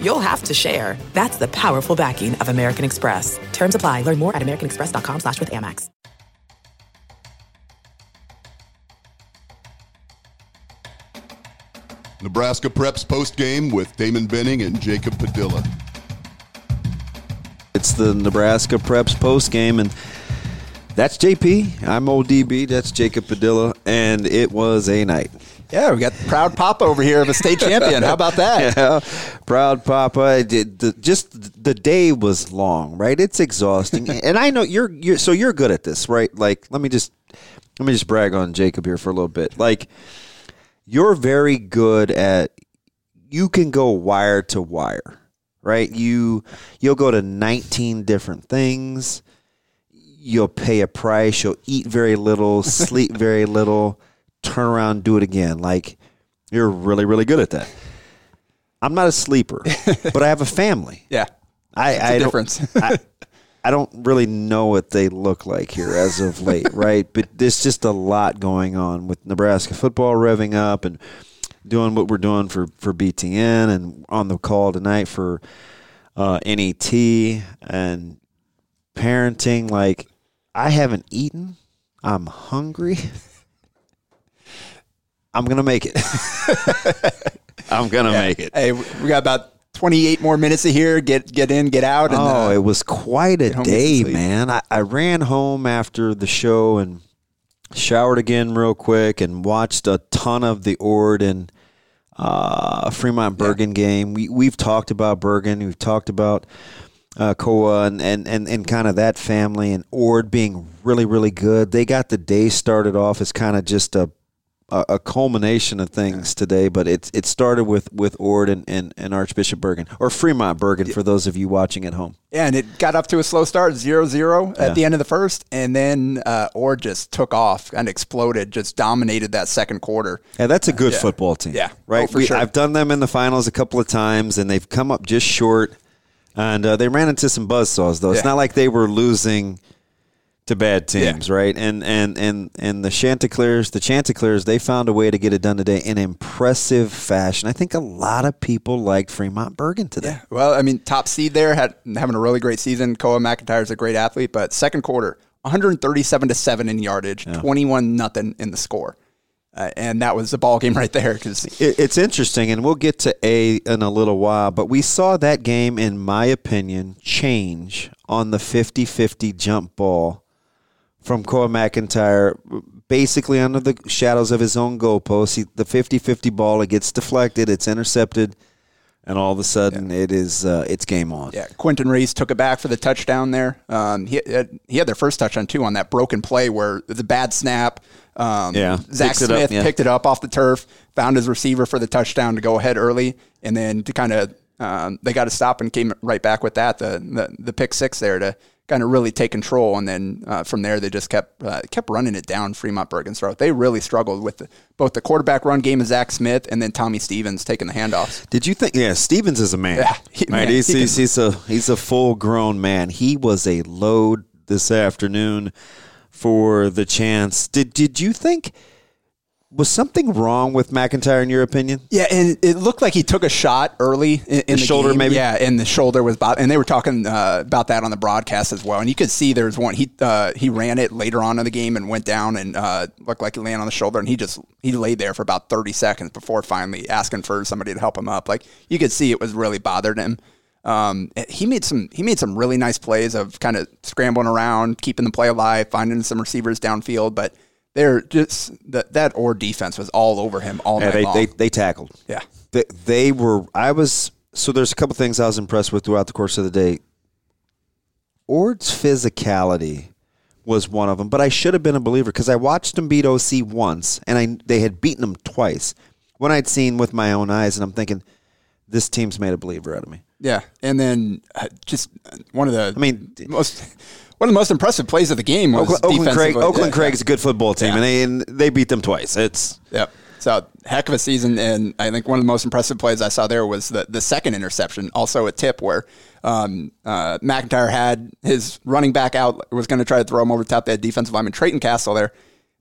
you'll have to share. That's the powerful backing of American Express. Terms apply. Learn more at americanexpress.com slash with Amex. Nebraska Preps post game with Damon Benning and Jacob Padilla. It's the Nebraska Preps post game, and that's JP. I'm ODB. That's Jacob Padilla, and it was a night. Yeah, we got proud Papa over here of a state champion. How about that? Yeah, proud Papa. Just the day was long, right? It's exhausting, and I know you're you're so you're good at this, right? Like, let me just let me just brag on Jacob here for a little bit. Like, you're very good at you can go wire to wire, right? You you'll go to 19 different things. You'll pay a price. You'll eat very little, sleep very little, turn around, do it again. Like you're really, really good at that. I'm not a sleeper, but I have a family. Yeah, I, It's a I don't- difference. I, I don't really know what they look like here as of late, right? But there's just a lot going on with Nebraska football revving up and doing what we're doing for, for BTN and on the call tonight for uh, NET and parenting. Like, I haven't eaten. I'm hungry. I'm going to make it. I'm going to make it. Hey, we got about 28 more minutes to here. Get get in, get out. And, oh, uh, it was quite a home, get some day, man. I, I ran home after the show and showered again real quick and watched a ton of the Ord and uh, Fremont Bergan game. We we've talked about Bergan. We've talked about uh, Koa and, and, and, and kind of that family and Ord being really really good. They got the day started off as kind of just a a, a culmination of things today, but it it started with with Ord and, and, and Archbishop Bergan or Fremont Bergan for those of you watching at home. yeah, and it got up to a slow start, 0-0 at the end of the first, and then uh, Ord just took off and exploded, just dominated that second quarter. Yeah, that's a good football team. Yeah. right. Oh, for we, sure. I've done them in the finals a couple of times, and they've come up just short. And uh, they ran into some buzzsaws, though. It's Yeah. not like they were losing to bad teams, right? And and and and the Chanticleers, the Chanticleers, they found a way to get it done today in impressive fashion. I think a lot of people liked Fremont Bergan today. Yeah. Well, I mean, top seed there, had having a really great season. Koa McIntyre's a great athlete, but second quarter, 137 to seven in yardage, 21 nothing in the score, uh, and that was the ball game right there. Because It, it's interesting, and we'll get to A in a little while, but we saw that game, in my opinion, change on the 50 50 jump ball from Koa McIntyre, basically under the shadows of his own goalpost. He, the 50 50 ball, it gets deflected, it's intercepted, and all of a sudden it is uh, it's game on. yeah, Quentin Reese took it back for the touchdown there. Um, he had, he had their first touchdown too on that broken play where the bad snap. Um, Yeah. Zach Picks it up, Smith yeah. picked it up off the turf, found his receiver for the touchdown to go ahead early, and then to kind of um, they got to stop and came right back with that the the, the pick six there to kind of really take control, and then uh, from there they just kept uh, kept running it down Fremont Bergan's throat. They really struggled with the, both the quarterback run game of Zach Smith and then Tommy Stevens taking the handoffs. Did you think? Yeah, Stevens is a man. Yeah, he- right. man, he's, he he's, he's a he's a full grown man. He was a load this afternoon for the chance. Did did you think was something wrong with McIntyre in your opinion? Yeah, and it looked like he took a shot early in, in the, shoulder, game. maybe? Yeah, and the shoulder was about, and they were talking uh, about that on the broadcast as well. And you could see there was one. He uh, he ran it later on in the game and went down and uh, looked like he landed on the shoulder, and he just he laid there for about thirty seconds before finally asking for somebody to help him up. Like you could see it was really bothered him. Um, he made some he made some really nice plays of kind of scrambling around, keeping the play alive, finding some receivers downfield, but. They're just that that or defense was all over him all Yeah, night they, long. they they tackled. yeah, They, they were. I was. So there's a couple things I was impressed with throughout the course of the day. Ord's physicality was one of them, but I should have been a believer because I watched them beat OC once, and I they had beaten them twice. When I'd seen with my own eyes, and I'm thinking, this team's made a believer out of me. Yeah, and then uh, just uh, one of the I mean, most one of the most impressive plays of the game was Oakland, Oakland Craig. Oakland Yeah, Craig's a good football team, Yeah. and they and they beat them twice. It's Yep. So heck of a season, and I think one of the most impressive plays I saw there was the the second interception, also a tip where um, uh, McIntyre had his running back out, was going to try to throw him over the top. They had defensive lineman Trayton Castle there.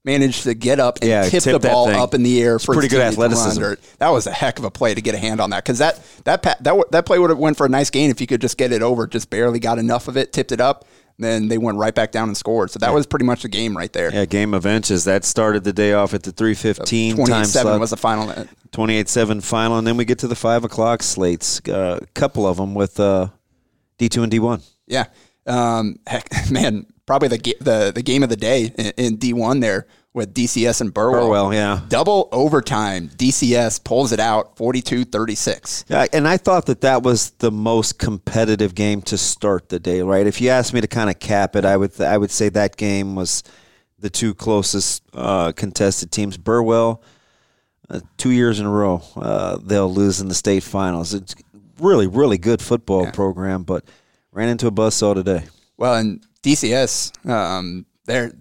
Managed to get up and Yeah, tip tip the ball up in the air It's for pretty good athleticism. That was a heck of a play to get a hand on that because that that that that play would have went for a nice gain if you could just get it over. Just barely got enough of it, tipped it up, then they went right back down and scored. So that was pretty much the game right there. yeah, game of inches. That started the day off at the three fifteen time 27 slot. was the final. 28-7 final, and then we get to the five o'clock slates. Uh, a couple of them with uh, D two and D one. Yeah. Um, heck, man, probably the the the game of the day in, in D one there with DCS and Burwell. Burwell, yeah. Double overtime. DCS pulls it out 42-36. Yeah, and I thought that that was the most competitive game to start the day. Right? If you asked me to kind of cap it, I would I would say that game was the two closest uh, contested teams. Burwell, uh, two years in a row, uh, they'll lose in the state finals. It's really really good football program, but ran into a buzzsaw today. Well, and DCS, um, they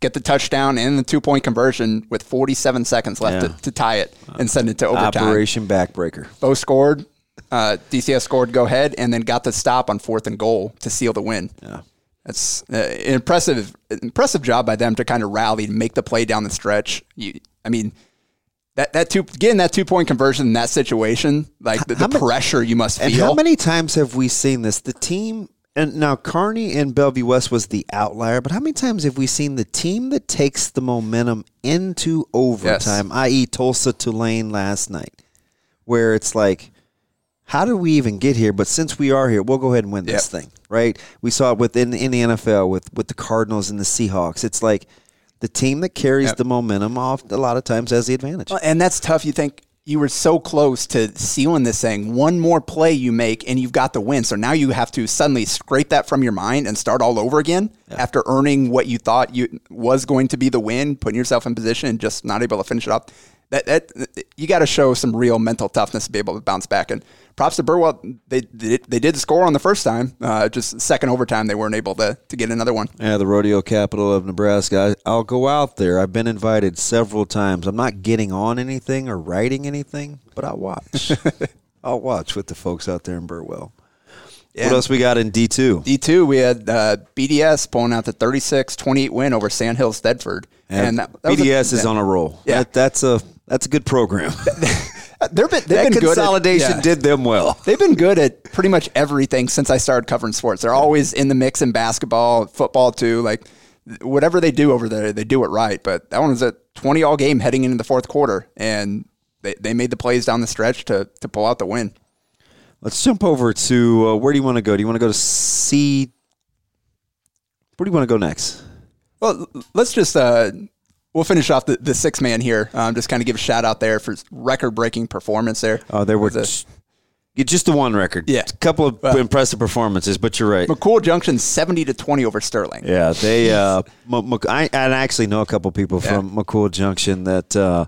get the touchdown and the two point conversion with 47 seconds left Yeah. to, to tie it and send it to overtime. Operation Backbreaker. Both scored. Uh, DCS scored go ahead and then got the stop on fourth and goal to seal the win. Yeah. That's uh, an impressive, impressive job by them to kind of rally and make the play down the stretch. You, I mean, that that two getting that two point conversion in that situation, like the, the many- pressure you must feel. And feel. how many times have we seen this? The team, and now Kearney and Bellevue West was the outlier, but how many times have we seen the team that takes the momentum into overtime, i.e., Tulsa Tulane last night, where it's like, how did we even get here? But since we are here, we'll go ahead and win this Yep. thing, right? We saw it within in the NFL with with the Cardinals and the Seahawks. It's like the team that carries Yep. the momentum off a lot of times has the advantage. Well, and that's tough. You think you were so close to sealing this thing. One more play you make, and you've got the win. So now you have to suddenly scrape that from your mind and start all over again after earning what you thought you was going to be the win, putting yourself in position and just not able to finish it up. That, that you got to show some real mental toughness to be able to bounce back. And props to Burwell, they they, they did score on the first time. Uh, just second overtime, they weren't able to to get another one. Yeah, the rodeo capital of Nebraska. I, I'll go out there. I've been invited several times. I'm not getting on anything or writing anything, but I'll watch. I'll watch with the folks out there in Burwell. What else we got in D2? D2, we had uh, BDS pulling out the 36-28 win over Sandhills Thedford. And that, that was a- BDS is on a roll. Yeah. That, that's a that's a good program. They've been, they've that been good at- consolidation yeah. did them well. They've been good at pretty much everything since I started covering sports. They're always in the mix in basketball, football too. Like whatever they do over there, they do it right. But that one was a 20 all game heading into the fourth quarter, and they, they made the plays down the stretch to, to pull out the win. Let's jump over to uh, where do you want to go? Do you want to go to C? Where do you want to go next? Well, let's just uh, we'll finish off the, the six man here. Um, just kind of give a shout out there for record breaking performance there. Oh, there were just, yeah, the one record. Yeah. a couple of Well- impressive performances, but you're right. McCool Junction 70 to 20 over Sterling. Yeah, they. Uh, M- Mc- I, I actually know a couple people from McCool Junction that, uh,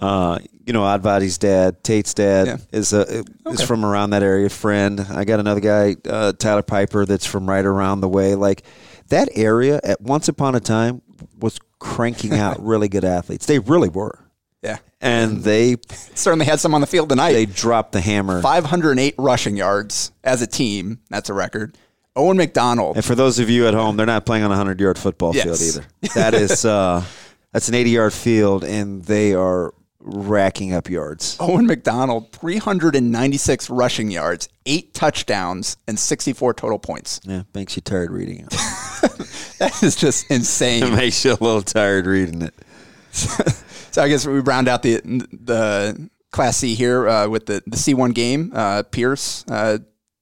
uh, you know, Advadi's dad, Tate's dad Yeah. is a is from around that area. Friend, I got another guy, uh, Tyler Piper, that's from right around the way. Like that area, at once upon a time, was cranking out really good athletes. They really were, Yeah. and they Certainly had some on the field tonight. they dropped the hammer. 508 rushing yards as a team. That's a record. Owen McDonald. And for those of you at home, they're not playing on a hundred yard football Yes. field either. That is uh, that's an eighty yard field, and they are racking up yards. Owen McDonald, 396 rushing yards, eight touchdowns, and 64 total points. Yeah, makes you tired reading it. That is just insane. it makes you a little tired reading it. so I guess we round out the the Class C here uh, with the, the C1 game. Uh, Pierce, uh,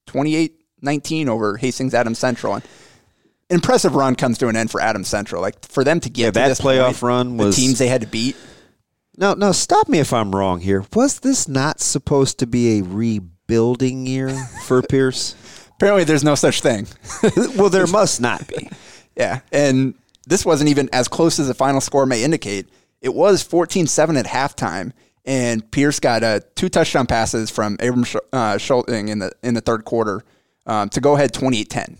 28-19 over Hastings Adams Central. And impressive run comes to an end for Adams Central. Like for them to get Yeah, to that this playoff point, run was- the teams they had to beat. Now, now, stop me if I'm wrong here. Was this not supposed to be a rebuilding year for Pierce? Apparently, there's no such thing. well, there must not be. Yeah, and this wasn't even as close as the final score may indicate. It was 14-7 at halftime, and Pierce got uh, two touchdown passes from Abram Sch- uh, Scholting in the in the third quarter um, to go ahead 28-10.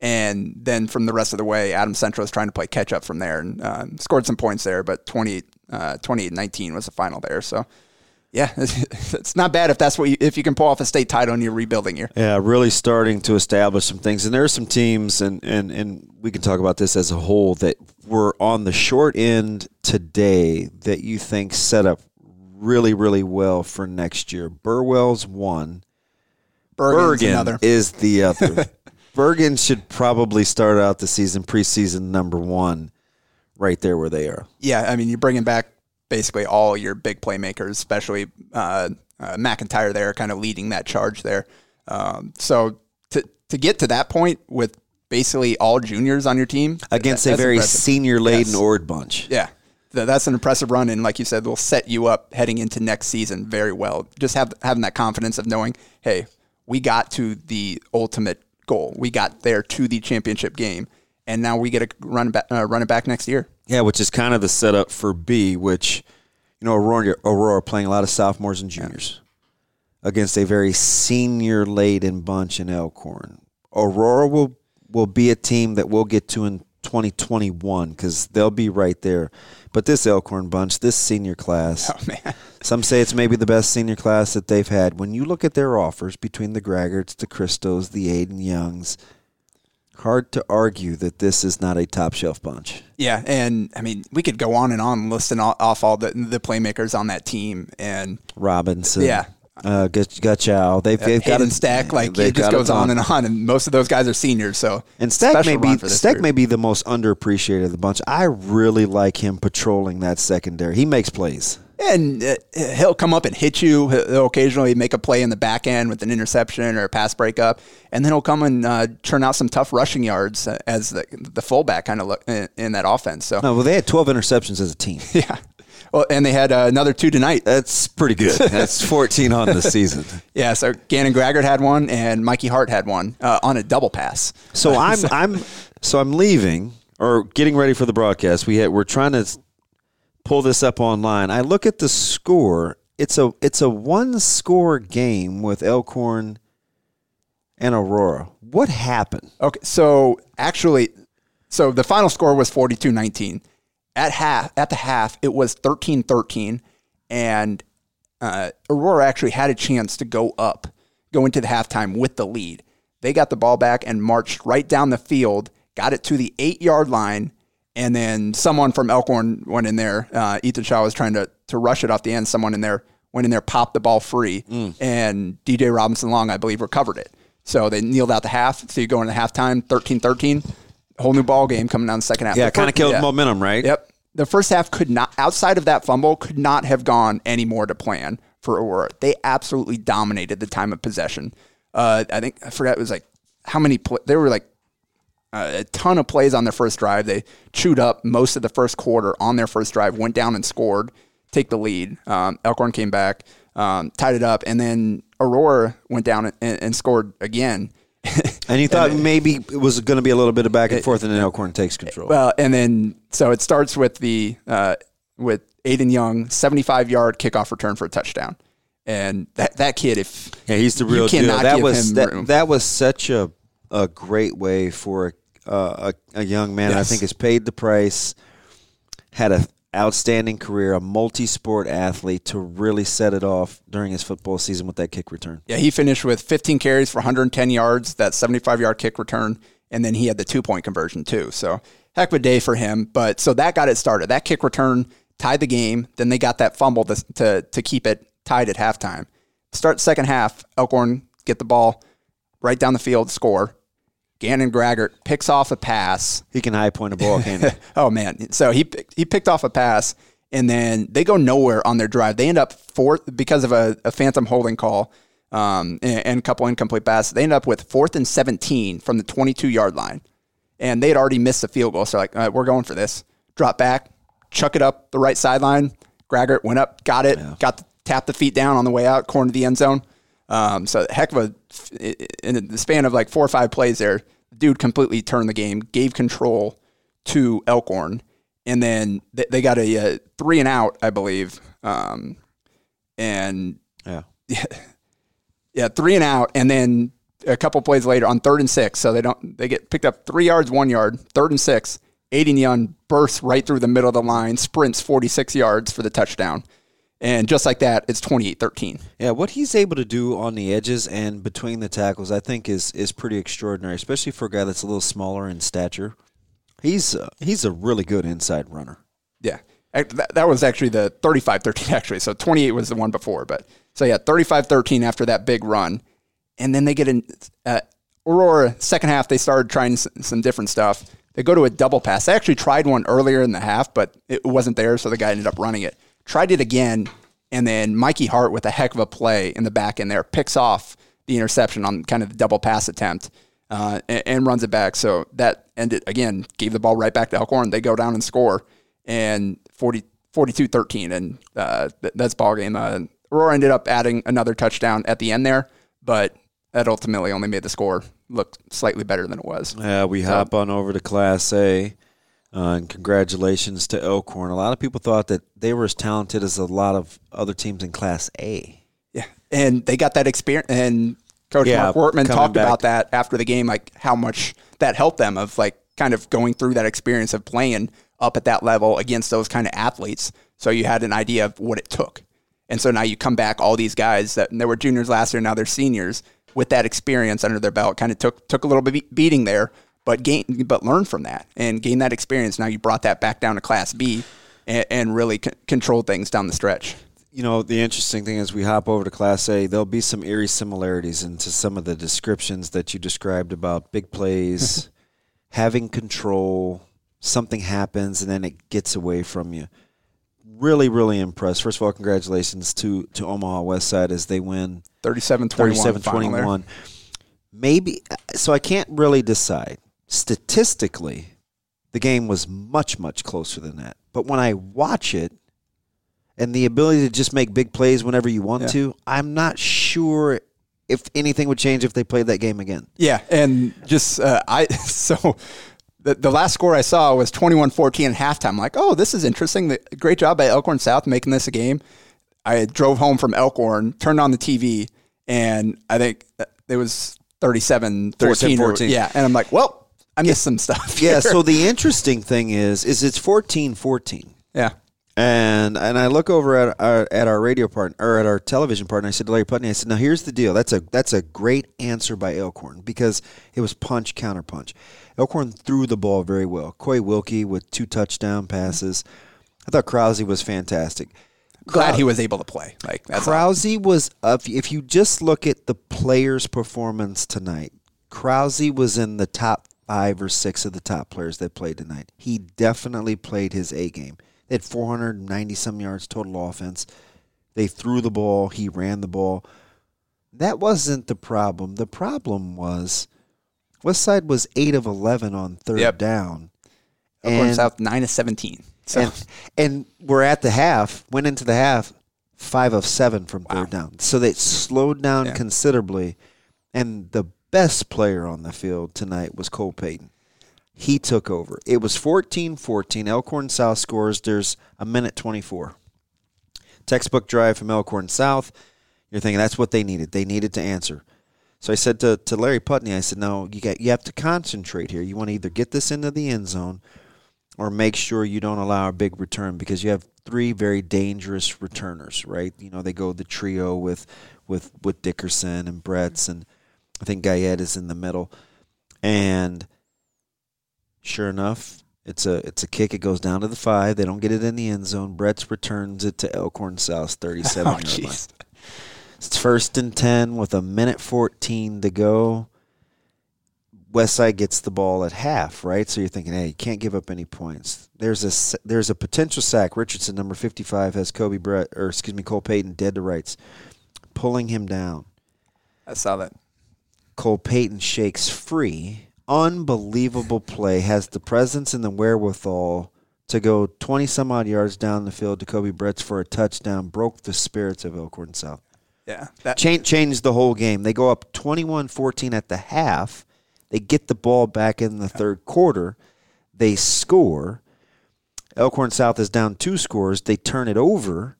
And then from the rest of the way, Adam Central was trying to play catch up from there and uh, scored some points there, but 28 uh, 19 was the final there. So, yeah, it's not bad if that's what you, if you can pull off a state title in your rebuilding year. Yeah, really starting to establish some things. And there are some teams, and, and, and we can talk about this as a whole, that were on the short end today that you think set up really, really well for next year. Burwell's one. Bergan's Bergan another. is the other. Bergan should probably start out the season preseason number one, right there where they are. Yeah, I mean, you're bringing back basically all your big playmakers, especially uh, uh, McIntyre there, kind of leading that charge there. Um, so to to get to that point with basically all juniors on your team Against that- a very impressive. senior laden Yes. Ord bunch. Yeah. Th- That's an impressive run, and like you said, will set you up heading into next season very well. Just have having that confidence of knowing, hey, we got to the ultimate goal. We got there to the championship game, and now we get to run back, uh, run it back next year. Yeah, which is kind of the setup for B, which you know Aurora, Aurora playing a lot of sophomores and juniors against a very senior laden bunch in Elkhorn. Aurora will will be a team that we'll get to in 2021 because they'll be right there. But this Elkhorn bunch, this senior class, Oh man, some say it's maybe the best senior class that they've had. When you look at their offers between the Graggarts, the Christos, the Aiden Youngs, hard to argue that this is not a top shelf bunch. yeah, and I mean, we could go on and on listing off all the the playmakers on that team, and Robinson. Yeah. Uh, Gutchow. They've, they've got a Stack, like it just goes on and on, and most of those guys are seniors. So And Stack may be run for this Stack group. may be the most underappreciated of the bunch. I really like him patrolling that secondary. He makes plays. And uh, he'll come up and hit you. He'll he'll occasionally make a play in the back end with an interception or a pass breakup, and then he'll come and uh, churn out some tough rushing yards uh, as the, the fullback kind of look in, in that offense. So No, well, they had 12 interceptions as a team. yeah, well, and they had uh, another two tonight. That's pretty good. That's 14 on the season. Yeah, so Gannon Graggart had one, and Mikey Hart had one uh, on a double pass. So I'm I'm so I'm leaving or getting ready for the broadcast. We had, we're trying to pull this up online. I look at the score. It's a it's a one score game with Elkhorn and Aurora. What happened? Okay, so actually, so the final score was 42-19. At half, at the half, it was 13-13, and uh, Aurora actually had a chance to go up, go into the halftime with the lead. They got the ball back and marched right down the field, got it to the eight yard line, and then someone from Elkhorn went in there. Uh, Ethan Shaw was trying to to rush it off the end. Someone in there went in there, popped the ball free, and DJ Robinson Long, I believe, recovered it. So they kneeled out the half. So you go into halftime, 13-13, whole new ball game coming down the second half. Yeah, kind of killed yeah. momentum, right? Yep. The first half could not, outside of that fumble, could not have gone any more to plan for Aurora. They absolutely dominated the time of possession. Uh, I think I forgot it was like how many. Pl- there were like uh, a ton of plays on their first drive. They chewed up most of the first quarter on their first drive, went down and scored, take the lead. Um, Elkhorn came back, um, tied it up, and then Aurora went down and, and scored again. And you thought maybe it was going to be a little bit of back and forth, and then Elkhorn takes control. Well, and then so it starts with the uh, with Aiden Young, seventy-five yard kickoff return for a touchdown, and that that kid, if yeah, he's the you real deal. That give was that, room. that was such a a great way for a uh, a, a young man. I think has paid the price, had an outstanding career, a multi-sport athlete to really set it off during his football season with that kick return. yeah, he finished with fifteen carries for one hundred and ten yards, that seventy-five yard kick return, and then he had the two point conversion too. So heck of a day for him. But so that got it started. That kick return tied the game. Then they got that fumble to to, to keep it tied at halftime. Start second half, Elkhorn get the ball right down the field, score. Gannon Graggart picks off a pass He can high point a ball, can he? oh man! So he he picked off a pass, and then they go nowhere on their drive. They end up fourth because of a, a phantom holding call um, and, and a couple incomplete passes. They end up with fourth and seventeen from the twenty-two yard line, and they had already missed the field goal. So like, right, we're going for this. Drop back, chuck it up the right sideline. Graggart went up, got it, got the, tapped the feet down on the way out, corner of the end zone. Um, so heck of a in the span of like four or five plays there, dude completely turned the game, gave control to Elkhorn, and then they, they got a, uh three and out, I believe, um, and Yeah. yeah, three and out, and then a couple plays later on third and six. So they don't they get picked up three yards, one yard, third and six. Aiden Young bursts right through the middle of the line, sprints 46 yards for the touchdown. And just like that, it's 28 13. Yeah, what he's able to do on the edges and between the tackles, I think, is is pretty extraordinary, especially for a guy that's a little smaller in stature. He's uh, he's a really good inside runner. Yeah. That, that was actually the 35 13, actually. So 28 was the one before. But so yeah, 35 13 after that big run. And then they get in uh, Aurora, second half, they started trying some different stuff. They go to a double pass. They actually tried one earlier in the half, but it wasn't there. So the guy ended up running it. Tried it again. And then Mikey Hart, with a heck of a play in the back end there, picks off the interception on kind of the double pass attempt uh, and, and runs it back. So that ended, again, gave the ball right back to Elkhorn. They go down and score and 40, 42-13. And uh, th- that's ball game. Uh, Aurora ended up adding another touchdown at the end there, but that ultimately only made the score look slightly better than it was. Yeah, we hop on over to Class A, uh, and congratulations to Elkhorn. A lot of people thought that they were as talented as a lot of other teams in Class A. Yeah, and they got that experience. And Coach Yeah, Mark Wortman talked back. about that after the game, like how much that helped them of like kind of going through that experience of playing up at that level against those kind of athletes. So you had an idea of what it took. And so now you come back, all these guys that and they were juniors last year, now they're seniors with that experience under their belt. Kind of took took a little bit beating there, but gain but learn from that and gain that experience. Now you brought that back down to Class B and, and really c- controlled things down the stretch. You know, the interesting thing is we hop over to Class A, there'll be some eerie similarities into some of the descriptions that you described about big plays, having control, something happens, and then it gets away from you. Really, really impressed. First of all, congratulations to, to Omaha West Side as they win 37 37 21. Maybe, uh, so I can't really decide. Statistically, the game was much, much closer than that. But when I watch it, and the ability to just make big plays whenever you want Yeah. to, I'm not sure if anything would change if they played that game again. Yeah, and just uh, I so the, the last score I saw was 21-14 at halftime. I'm like, oh, this is interesting. The, great job by Elkhorn South making this a game. I drove home from Elkhorn, turned on the TV, and I think it was 37 14. 37-14. Yeah, and I'm like, well, I missed some stuff. Yeah, so the interesting thing is is it's 14-14. yeah, And and I look over at our at our radio partner or at our television partner. I said to Larry Putney, I said, "Now here's the deal. That's a that's a great answer by Elkhorn because it was punch counter punch. Elkhorn threw the ball very well. Coy Wilkie with two touchdown passes. I thought Krause was fantastic. glad he was able to play. Like that's all. Was up. If you just look at the players' performance tonight, Krause was in the top five or six of the top players that played tonight. He definitely played his A game. They had 490 some yards total offense. They threw the ball. He ran the ball. That wasn't the problem. The problem was Westside was eight of 11 on third Yep. down. Elkhorn And- South nine of 17. So and, and we're at the half, went into the half, five of seven from third down. So they slowed down Yeah. considerably. And the best player on the field tonight was Cole Payton. He took over. It was 14 14. Elkhorn South scores. There's a minute 24. Textbook drive from Elkhorn South. You're thinking that's what they needed. They needed to answer. So I said to, to Larry Putney, I said, no, you got you have to concentrate here. You want to either get this into the end zone or make sure you don't allow a big return because you have three very dangerous returners, right? You know, they go the trio with with with Dickerson and Bretz and I think Guyette is in the middle. And sure enough, it's a it's a kick. It goes down to the five. They don't get it in the end zone. Bretz returns it to Elkhorn South's thirty-seven oh jeez. It's first and 10 with a minute 14 to go. Westside gets the ball at half, right? So you're thinking, hey, you can't give up any points. There's a there's a potential sack. Richardson, number 55, has Koby Brett, or excuse me, Cole Payton dead to rights, pulling him down. I saw that. Cole Payton shakes free. Unbelievable play. Has the presence and the wherewithal to go 20 some odd yards down the field to Koby Bretz for a touchdown. Broke the spirits of Elkhorn South. Yeah, that Change, changed the whole game. They go up 21-14 at the half. They get the ball back in the third quarter. They score. Elkhorn South is down two scores. They turn it over.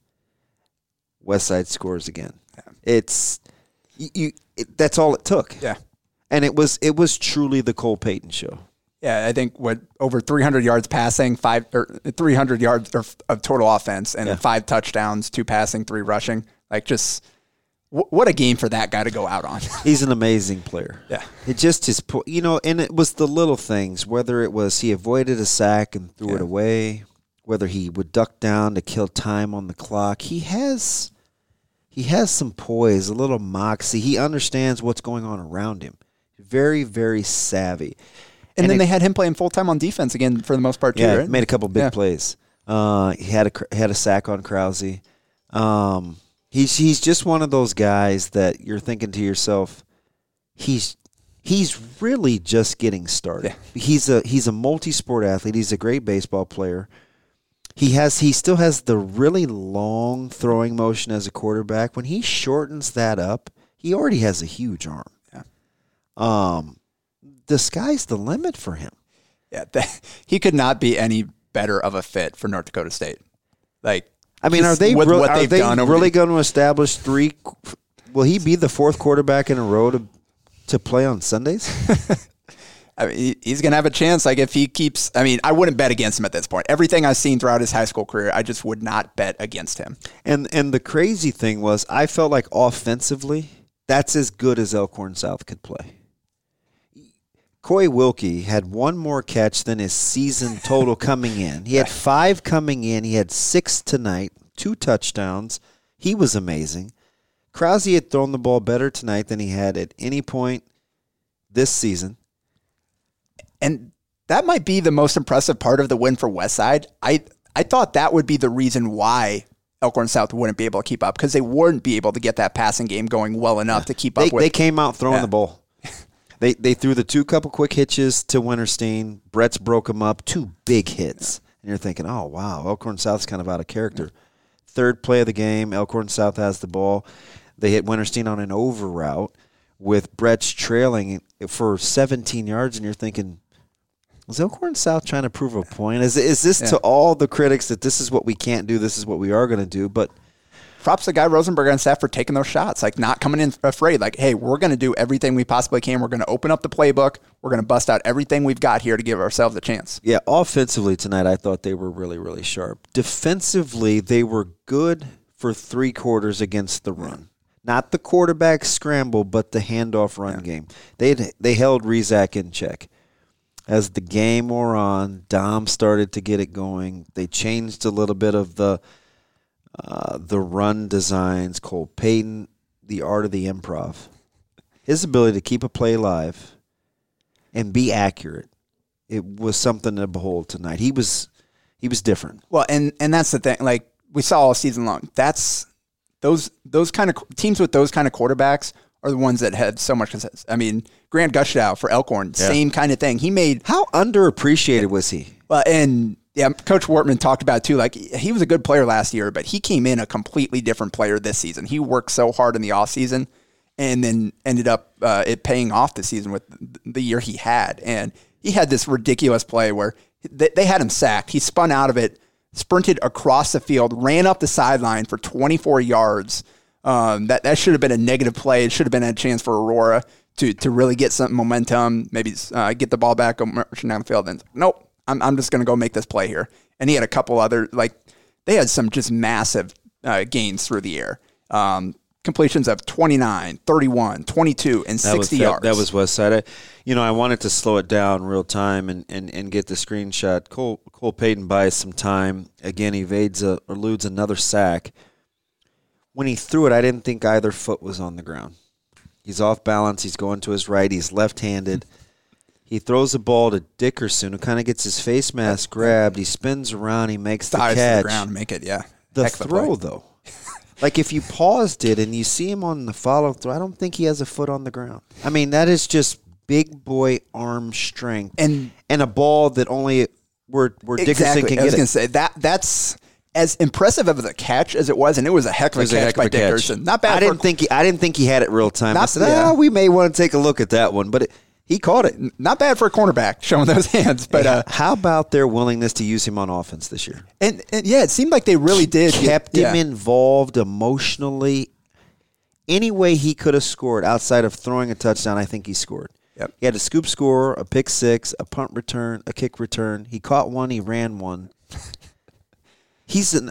West Side scores again. It's you. you it, that's all it took. Yeah. and it was it was truly the Cole Payton show. Yeah, I think what over 300 yards passing, five or 300 yards of, of total offense, and Yeah. five touchdowns, two passing, three rushing. Like just wh- what a game for that guy to go out on. He's an amazing player. Yeah. It just his you know, and it was the little things, whether it was he avoided a sack and threw it away, whether he would duck down to kill time on the clock. He has he has some poise, a little moxie. He understands what's going on around him. Very, very savvy. and, then it- they had him playing full time on defense again for the most part too. Yeah, right? made a couple big Yeah. plays. Uh, he had a had a sack on Krause. Um, he's he's just one of those guys that you're thinking to yourself, he's he's really just getting started. He's a he's a multi-sport athlete. He's a great baseball player. He has he still has the really long throwing motion as a quarterback. When he shortens that up, he already has a huge arm. Yeah. Um, the sky's the limit for him. Yeah, that, he could not be any better of a fit for North Dakota State. Like, I mean, are they what are they really the- going to establish three? Will he be the fourth quarterback in a row to to play on Sundays? I mean, he's going to have a chance. Like, if he keeps, I mean, I wouldn't bet against him at this point. Everything I've seen throughout his high school career, I just would not bet against him. and and the crazy thing was, I felt like offensively, that's as good as Elkhorn South could play. Coy Wilkie had one more catch than his season total coming in. He had five coming in. He had six tonight, two touchdowns. He was amazing. Krause had thrown the ball better tonight than he had at any point this season. And that might be the most impressive part of the win for Westside. I I thought that would be the reason why Elkhorn South wouldn't be able to keep up because they wouldn't be able to get that passing game going well enough to keep They, up with. they came out throwing Yeah. the ball. They they threw the two couple quick hitches to Winterstein. Bretz broke them up. Two big hits. And you're thinking, oh, wow, Elkhorn South's kind of out of character. Third play of the game, Elkhorn South has the ball. They hit Winterstein on an over route with Bretz trailing for 17 yards, and you're thinking, was Elkhorn South trying to prove a point? Is, is this to all the critics that this is what we can't do, this is what we are going to do? But props to Guy Rosenberg and staff for taking those shots, like not coming in afraid. Like, hey, we're going to do everything we possibly can. We're going to open up the playbook. We're going to bust out everything we've got here to give ourselves a chance. Yeah, offensively tonight, I thought they were really, really sharp. Defensively, they were good for three quarters against the run. Not the quarterback scramble, but the handoff run game. They they held Rezak in check. As the game wore on, Dom started to get it going. They changed a little bit of the uh, the run designs. Cole Payton, the art of the improv, his ability to keep a play alive and be accurate it was something to behold tonight. He was he was different. Well, and and that's the thing. Like we saw all season long. That's those those kind of teams with those kind of quarterbacks are the ones that had so much success. I mean, Grant Gushdow for Elkhorn, same kind of thing. He made How underappreciated was he? well, and yeah, Coach Wortman talked about too. Like he was a good player last year, but he came in a completely different player this season. He worked so hard in the off season, and then ended up uh, it paying off this season with the year he had. And he had this ridiculous play where they, they had him sacked. He spun out of it, sprinted across the field, ran up the sideline for 24 yards. Um, that that should have been a negative play. It should have been a chance for Aurora to to really get some momentum, maybe uh, get the ball back, go marching down the field. And nope, I'm I'm just going to go make this play here. And he had a couple other like they had some just massive uh, gains through the air. Um, completions of 29, 31, 22, and 60 was, that- yards. That, was West Side. I, you know, I wanted to slow it down real time and, and, and get the screenshot. Cole Cole Payton buys some time. Again, evades a, eludes another sack. When he threw it, I didn't think either foot was on the ground. He's off balance. He's going to his right. He's left-handed. He throws the ball to Dickerson, who kind of gets his face mask grabbed. He spins around. He makes the dives to the ground, make it. Yeah, the Heck throw though. like if you paused it and you see him on the follow through, I don't think he has a foot on the ground. I mean, that is just big boy arm strength And- and a ball that only where where Dickerson can I was get going it. to say that that's as impressive of a catch as it was, and it was a heck of a was a catch heck by of a catch. Dickerson. Not bad. I for didn't think he, I didn't think he had it real time. I said, yeah. ah, we may want to take a look at that one, but it, he caught it. not bad for a cornerback showing those hands. But uh, How about their willingness to use him on offense this year? and, and yeah, it seemed like they really did kept yeah. him involved emotionally. Any way he could have scored outside of throwing a touchdown, I think he scored. Yep. He had a scoop score, a pick six, a punt return, a kick return. He caught one. He ran one. He's an.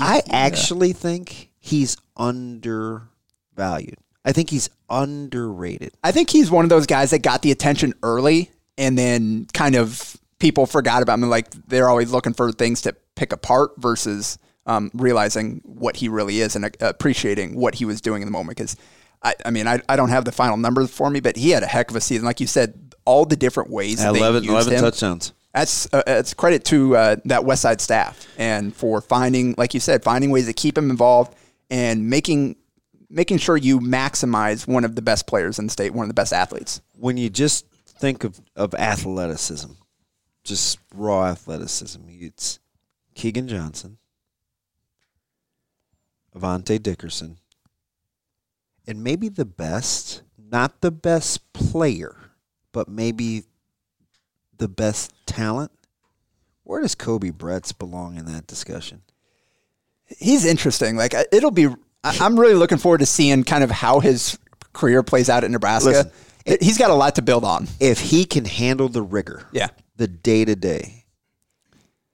I actually think he's undervalued. I think he's underrated. I think he's one of those guys that got the attention early and then kind of people forgot about him. Like they're always looking for things to pick apart versus um, realizing what he really is and uh, appreciating what he was doing in the moment. Because I, I mean, I, I don't have the final numbers for me, but he had a heck of a season. Like you said, all the different ways that 11, they used 11 him. touchdowns. That's uh, it's credit to uh, that West Side staff and for finding, like you said, finding ways to keep him involved and making making sure you maximize one of the best players in the state, one of the best athletes. When you just think of, of athleticism, just raw athleticism, it's Keegan Johnson, Avante Dickerson, and maybe the best, not the best player, but maybe the best talent. Where does Koby Bretz belong in that discussion? He's interesting. Like it'll be. I'm really looking forward to seeing kind of how his career plays out at Nebraska. Listen, It- He's got a lot to build on. If he can handle the rigor, Yeah. the day to day,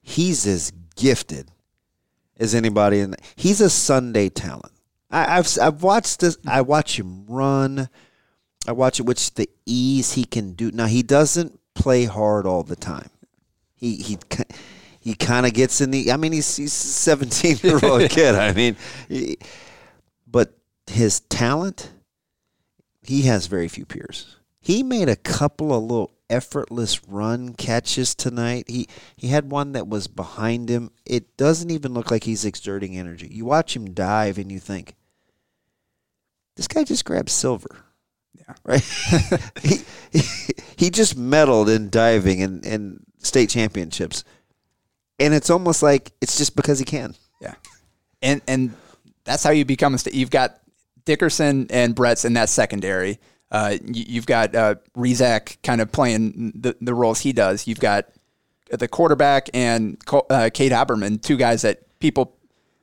he's as gifted as anybody. In he's a Sunday talent. I, I've I've watched this. I watch him run. I watch it with the ease he can do. Now he doesn't play hard all the time. He he he kind of gets in the. I mean, he's he's a seventeen year old kid. I mean, he- but his talent, he has very few peers. He made a couple of little effortless run catches tonight. He he had one that was behind him. It doesn't even look like he's exerting energy. You watch him dive and you think, this guy just grabbed silver. Yeah. Right? he, he he just medaled in diving and, and state championships. And it's almost like it's just because he can. Yeah. And and that's how you become a st- you've got Dickerson and Bretz in that secondary. Uh, you, you've got uh, Rezak kind of playing the, the roles he does. You've got the quarterback and uh, Kate Haberman, two guys that people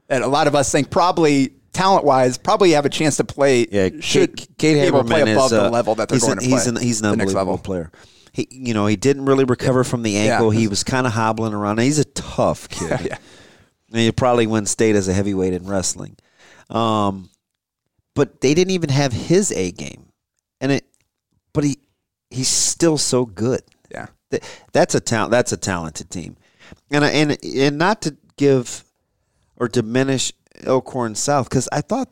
that a lot of us think probably talent wise probably have a chance to play. Yeah, should Kate, Kate be able to play above is, the uh, level that they're he's going an, to play. He's an, he's an the next level player. He, you know, he didn't really recover from the ankle. Yeah. He was kind of hobbling around. He's a tough kid. Yeah. And he probably win state as a heavyweight in wrestling. Um, but they didn't even have his A game, and it. But he, he's still so good. Yeah. Th- That's a talent. That's a talented team, and and and not to give or diminish Elkhorn South because I thought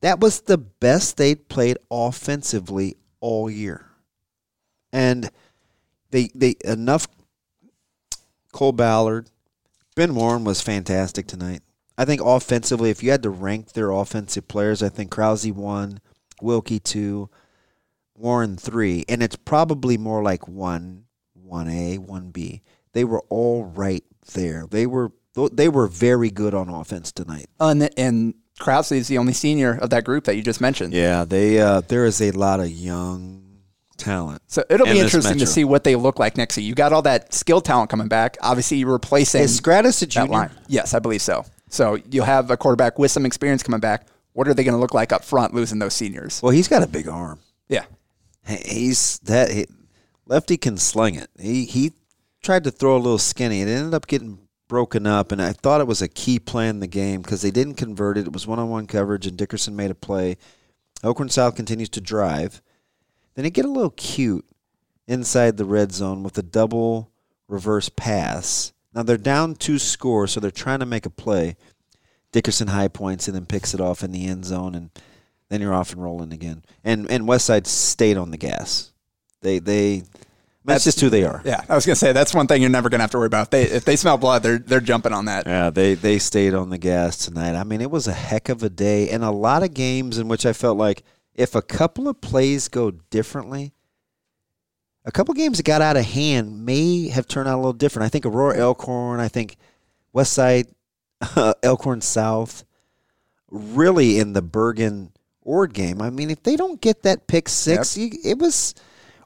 that was the best they'd played offensively all year, and they they enough. Cole Ballard, Ben Warren was fantastic tonight. I think offensively, if you had to rank their offensive players, I think Krause one, Wilkie two, Warren three, and it's probably more like one, one A, one B. They were all right there. They were they were very good on offense tonight. And, and Krause is the only senior of that group that you just mentioned. Yeah, they uh, there is a lot of young talent. So it'll be interesting to see what they look like next year. You got all that skill talent coming back. Obviously, you're replacing Is Stratus a junior? line. Yes, I believe so. So you'll have a quarterback with some experience coming back. What are they going to look like up front, losing those seniors? Well, he's got a big arm. Yeah, He's that he, lefty can sling it. He he tried to throw a little skinny. And it ended up getting broken up, and I thought it was a key play in the game because they didn't convert it. It was one on one coverage, and Dickerson made a play. Oakland South continues to drive. Then they get a little cute inside the red zone with a double reverse pass. Now they're down two scores, so they're trying to make a play. Dickerson high points and then picks it off in the end zone, and then you're off and rolling again. And and Westside stayed on the gas. They they that's, just who they are. yeah. I was going to say that's one thing you're never going to have to worry about. They if they smell blood, they're they're jumping on that. Yeah, they they stayed on the gas tonight. I mean, it was a heck of a day, and a lot of games in which I felt like if a couple of plays go differently, a couple games that got out of hand may have turned out a little different. I think Aurora Elkhorn, I think Westside Elkhorn South, really in the Bergan Ord game. I mean, if they don't get that pick six, you, it was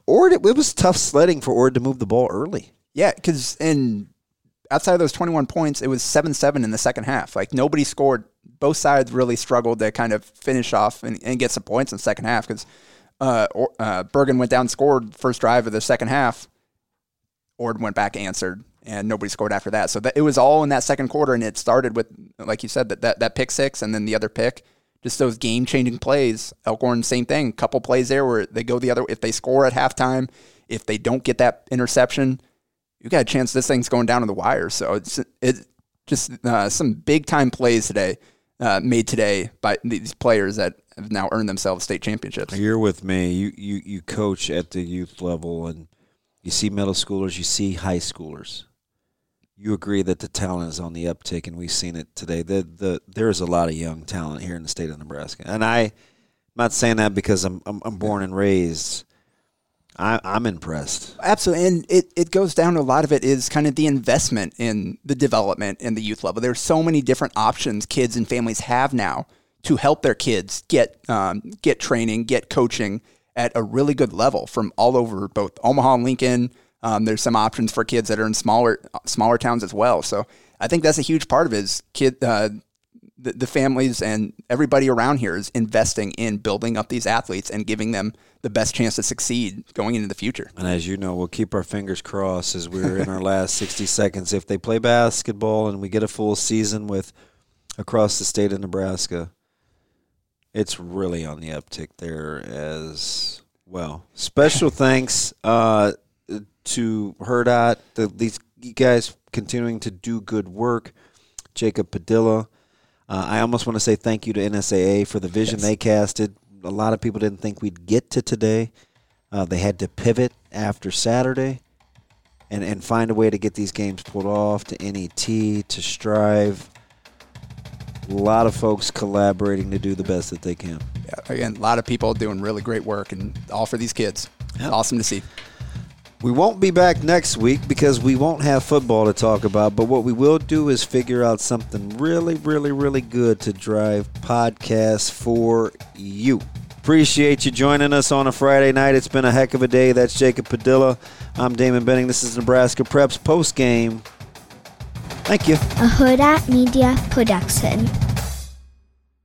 Ord. It was tough sledding for Ord to move the ball early. Yeah, because in outside of those 21 points, it was seven seven in the second half. Like nobody scored. Both sides really struggled to kind of finish off and, and get some points in the second half because uh, uh, Bergan went down, scored first drive of the second half. Ord went back, answered, and nobody scored after that. So that, it was all in that second quarter, and it started with, like you said, that that, that pick six, and then the other pick. Just those game changing plays. Elkhorn, same thing. Couple plays there where they go the other. If they score at halftime, if they don't get that interception, you got a chance this thing's going down to the wire. So it's it just uh, some big time plays today uh, made today by these players that have now earned themselves state championships. You're with me. You you you coach at the youth level, and you see middle schoolers, you see high schoolers. You agree that the talent is on the uptick, and we've seen it today. The the there is a lot of young talent here in the state of Nebraska, and I'm not saying that because I'm I'm, I'm born and raised. I, I'm impressed. Absolutely. And it, it goes down a lot of it is kind of the investment in the development in the youth level. There's so many different options kids and families have now to help their kids get um, get training, get coaching at a really good level from all over both Omaha and Lincoln. Um, there's some options for kids that are in smaller smaller towns as well. So I think that's a huge part of it is kid uh, the, the families and everybody around here is investing in building up these athletes and giving them the best chance to succeed going into the future. And as you know, we'll keep our fingers crossed as we're in our last 60 seconds. If they play basketball and we get a full season with across the state of Nebraska, it's really on the uptick there as well. Special thanks uh, to Hurrdat, the, these guys continuing to do good work. Jacob Padilla. Uh, I almost want to say thank you to NSAA for the vision Yes. they casted. A lot of people didn't think we'd get to today. Uh, they had to pivot after Saturday and, and find a way to get these games pulled off to NET, to Strive. A lot of folks collaborating to do the best that they can. Yeah, again, a lot of people doing really great work and all for these kids. Awesome to see. We won't be back next week because we won't have football to talk about, but what we will do is figure out something really, really, really good to drive podcasts for you. Appreciate you joining us on a Friday night. It's been a heck of a day. That's Jacob Padilla. I'm Damon Benning. This is Nebraska Preps post game. Thank you. a Hurrdat Media Production.